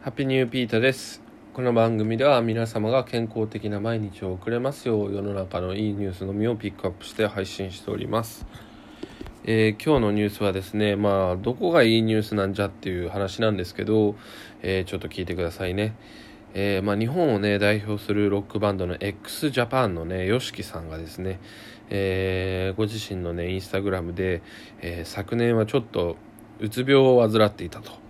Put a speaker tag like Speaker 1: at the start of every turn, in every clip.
Speaker 1: ハッピーニューピータです。この番組では皆様が健康的な毎日を送れますよう世の中のいいニュースのみをピックアップして配信しております。えー今日のニュースはですね、まあ、どこがいいニュースなんじゃっていう話なんですけど、えーちょっと聞いてくださいね。えーまあ、日本をね、代表するロックバンドの x ジャパンのね、YOSHIKI さんがですね、えご自身のね、インスタグラムで、え昨年はちょっとうつ病を患っていたと。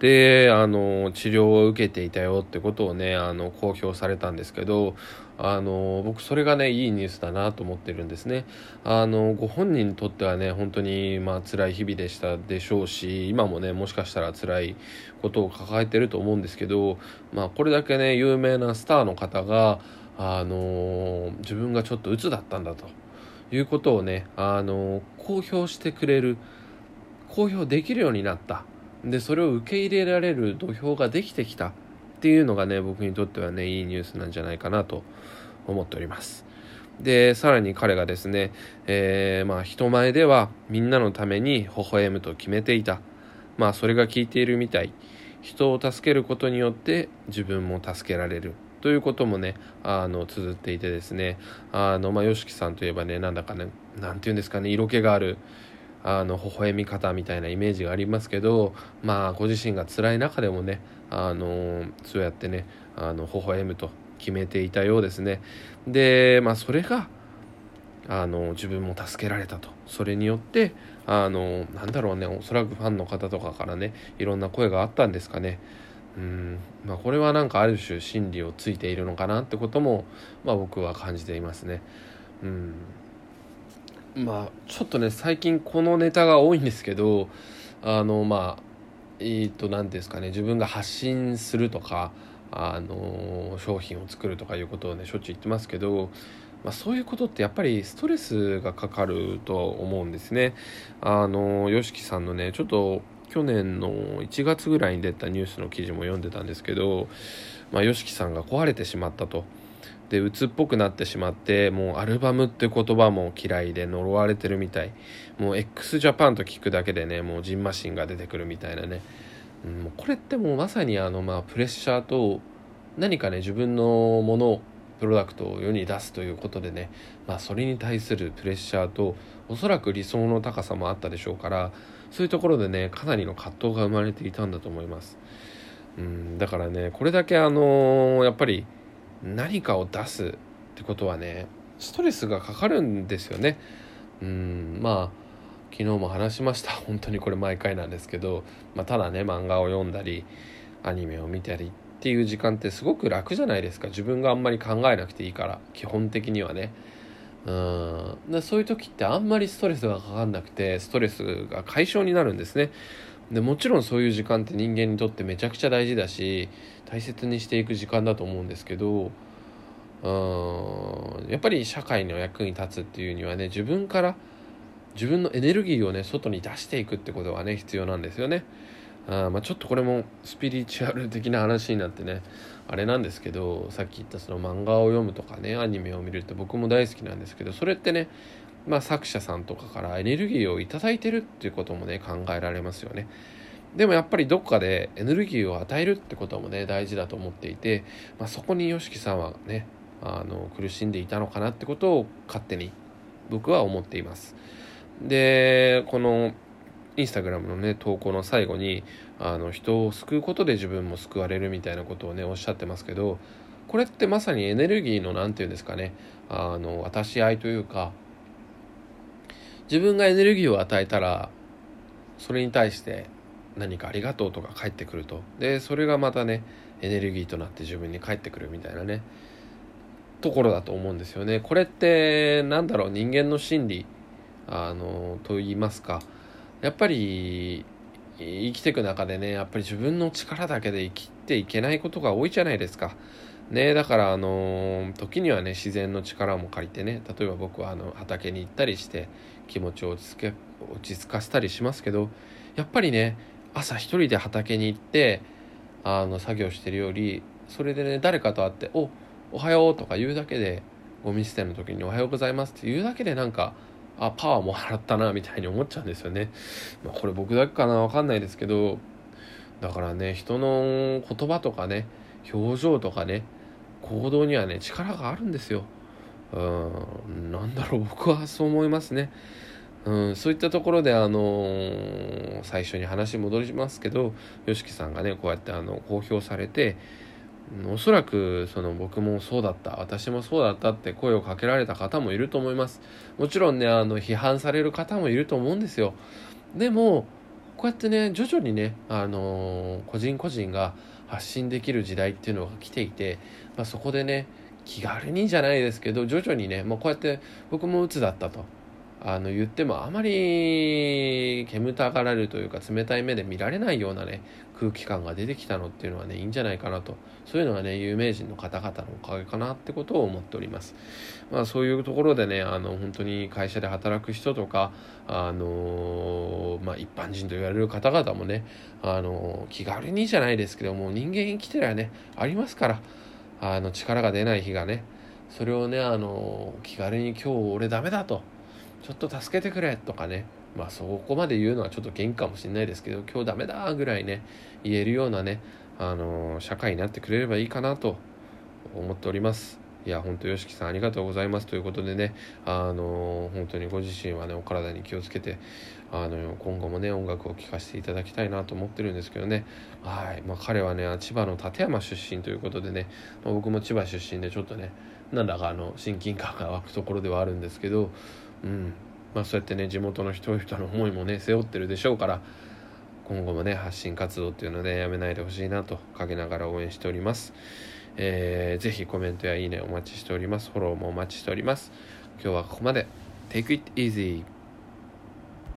Speaker 1: で、あの、治療を受けていたよってことをね、あの、公表されたんですけど、あの、僕それがね、いいニュースだなと思ってるんですね。あの、ご本人にとってはね、本当に、まあ、辛い日々でしたでしょうし、今もね、もしかしたら辛いことを抱えてると思うんですけど、まあ、これだけね、有名なスターの方が、あの、自分がちょっと鬱だったんだということをね、あの、公表してくれる、公表できるようになった。でそれを受け入れられる土俵ができてきたっていうのがね僕にとってはねいいニュースなんじゃないかなと思っております。でさらに彼がですね、えーまあ人前ではみんなのために微笑むと決めていた。まあそれが効いているみたい。人を助けることによって自分も助けられる。ということもねあの綴っていてですね。あのまあ y o さんといえばねなんだかねなんていうんですかね色気があるあの微笑み方みたいなイメージがありますけどまあご自身が辛い中でもねあのそうやってねあの微笑むと決めていたようですね。でまあそれがあの自分も助けられたと。それによってあのなんだろうねおそらくファンの方とかからねいろんな声があったんですかね。うんまあこれはなんかある種真理をついているのかなってこともまあ僕は感じていますね。うん。まあちょっとね最近このネタが多いんですけどあのまあえー、と何ですかね自分が発信するとかあの商品を作るとかいうことをねしょっちゅう言ってますけど、まあ、そういうことってやっぱりストレスがかかると思うんですね。あの YOSHIKI さんのねちょっと去年の1月ぐらいに出たニュースの記事も読んでたんですけど、まあ、YOSHIKI さんが壊れてしまったと。で鬱っぽくなってしまってもうアルバムって言葉も嫌いで呪われてるみたい。もう x ジャパンと聞くだけでねもうジンマシンが出てくるみたいなね、うん、もうこれってもうまさにあのまあプレッシャーと何かね自分のものプロダクトを世に出すということでね、まあ、それに対するプレッシャーとおそらく理想の高さもあったでしょうからそういうところでねかなりの葛藤が生まれていたんだと思います、うん、だからねこれだけあのやっぱり何かを出すってことはねストレスがかかるんですよね。うんまあ昨日も話しました。本当にこれ毎回なんですけど、まあ、ただね漫画を読んだりアニメを見たりっていう時間ってすごく楽じゃないですか。自分があんまり考えなくていいから基本的にはね。うんそういう時ってあんまりストレスがかかんなくてストレスが解消になるんですね。でもちろんそういう時間って人間にとってめちゃくちゃ大事だし大切にしていく時間だと思うんですけどうんやっぱり社会の役に立つっていうにはね自分から自分のエネルギーをね外に出していくってことがね必要なんですよね。あまあ、ちょっとこれもスピリチュアル的な話になってねあれなんですけどさっき言ったその漫画を読むとかねアニメを見るって僕も大好きなんですけどそれってね、まあ、作者さんとかからエネルギーを頂いてるっていうこともね考えられますよね。でもやっぱりどこかでエネルギーを与えるってこともね大事だと思っていて、まあ、そこに YOSHIKI さんはねあの苦しんでいたのかなってことを勝手に僕は思っています。でこのインスタグラムのね投稿の最後にあの人を救うことで自分も救われるみたいなことをねおっしゃってますけどこれってまさにエネルギーの何て言うんですかねあの渡し合いというか自分がエネルギーを与えたらそれに対して何かありがとうとか返ってくると。でそれがまたねエネルギーとなって自分に返ってくるみたいなねところだと思うんですよね。これってなんだろう？人間の心理あのと言いますか。やっぱり生きていく中でねやっぱり自分の力だけで生きていけないことが多いじゃないですか。ね、だからあの時にはね自然の力も借りてね例えば僕はあの畑に行ったりして気持ちを落ち着け落ち着かせたりしますけどやっぱりね朝一人で畑に行ってあの作業してるよりそれでね誰かと会って「おおはよう」とか言うだけでゴミ捨ての時に「おはようございます」って言うだけでなんかあパワーもらったなみたいに思っちゃうんですよね、まあ、これ僕だけかな分かんないですけどだからね人の言葉とかね表情とかね行動にはね力があるんですよ。うんなんだろう僕はそう思いますね。うん、そういったところで、あのー、最初に話戻りますけど YOSHIKI さんがねこうやってあの公表されておそらくその僕もそうだった私もそうだったって声をかけられた方もいると思います。もちろんねあの批判される方もいると思うんですよ。でもこうやってね徐々にね、あのー、個人個人が発信できる時代っていうのが来ていて、まあ、そこでね気軽にじゃないですけど徐々にね、まあ、こうやって僕も鬱だったと。あの言ってもあまり煙たがられるというか冷たい目で見られないようなね空気感が出てきたのっていうのはねいいんじゃないかなと。そういうのはね有名人の方々のおかげかなってことを思っております。まあそういうところでねあの本当に会社で働く人とかあのまあ一般人と言われる方々もねあの気軽にじゃないですけども人間生きてりゃねありますからあの力が出ない日がねそれをねあの気軽に今日俺ダメだとちょっと助けてくれとかね。まあそこまで言うのはちょっと元気かもしれないですけど今日ダメだぐらいね言えるようなねあの社会になってくれればいいかなと思っております。いや本当 YOSHIKI さんありがとうございます。ということでねあの本当にご自身はねお体に気をつけてあの今後もね音楽を聴かせていただきたいなと思ってるんですけどね。はい、まあ、彼はね千葉の館山出身ということでね、まあ、僕も千葉出身でちょっとねなんだかあの親近感が湧くところではあるんですけどうん。まあ、そうやってね地元の人々の思いもね背負ってるでしょうから今後もね発信活動っていうので、ね、やめないでほしいなと陰ながら応援しております、えー、ぜひコメントやいいねお待ちしております。フォローもお待ちしております。今日はここまで。Take it easy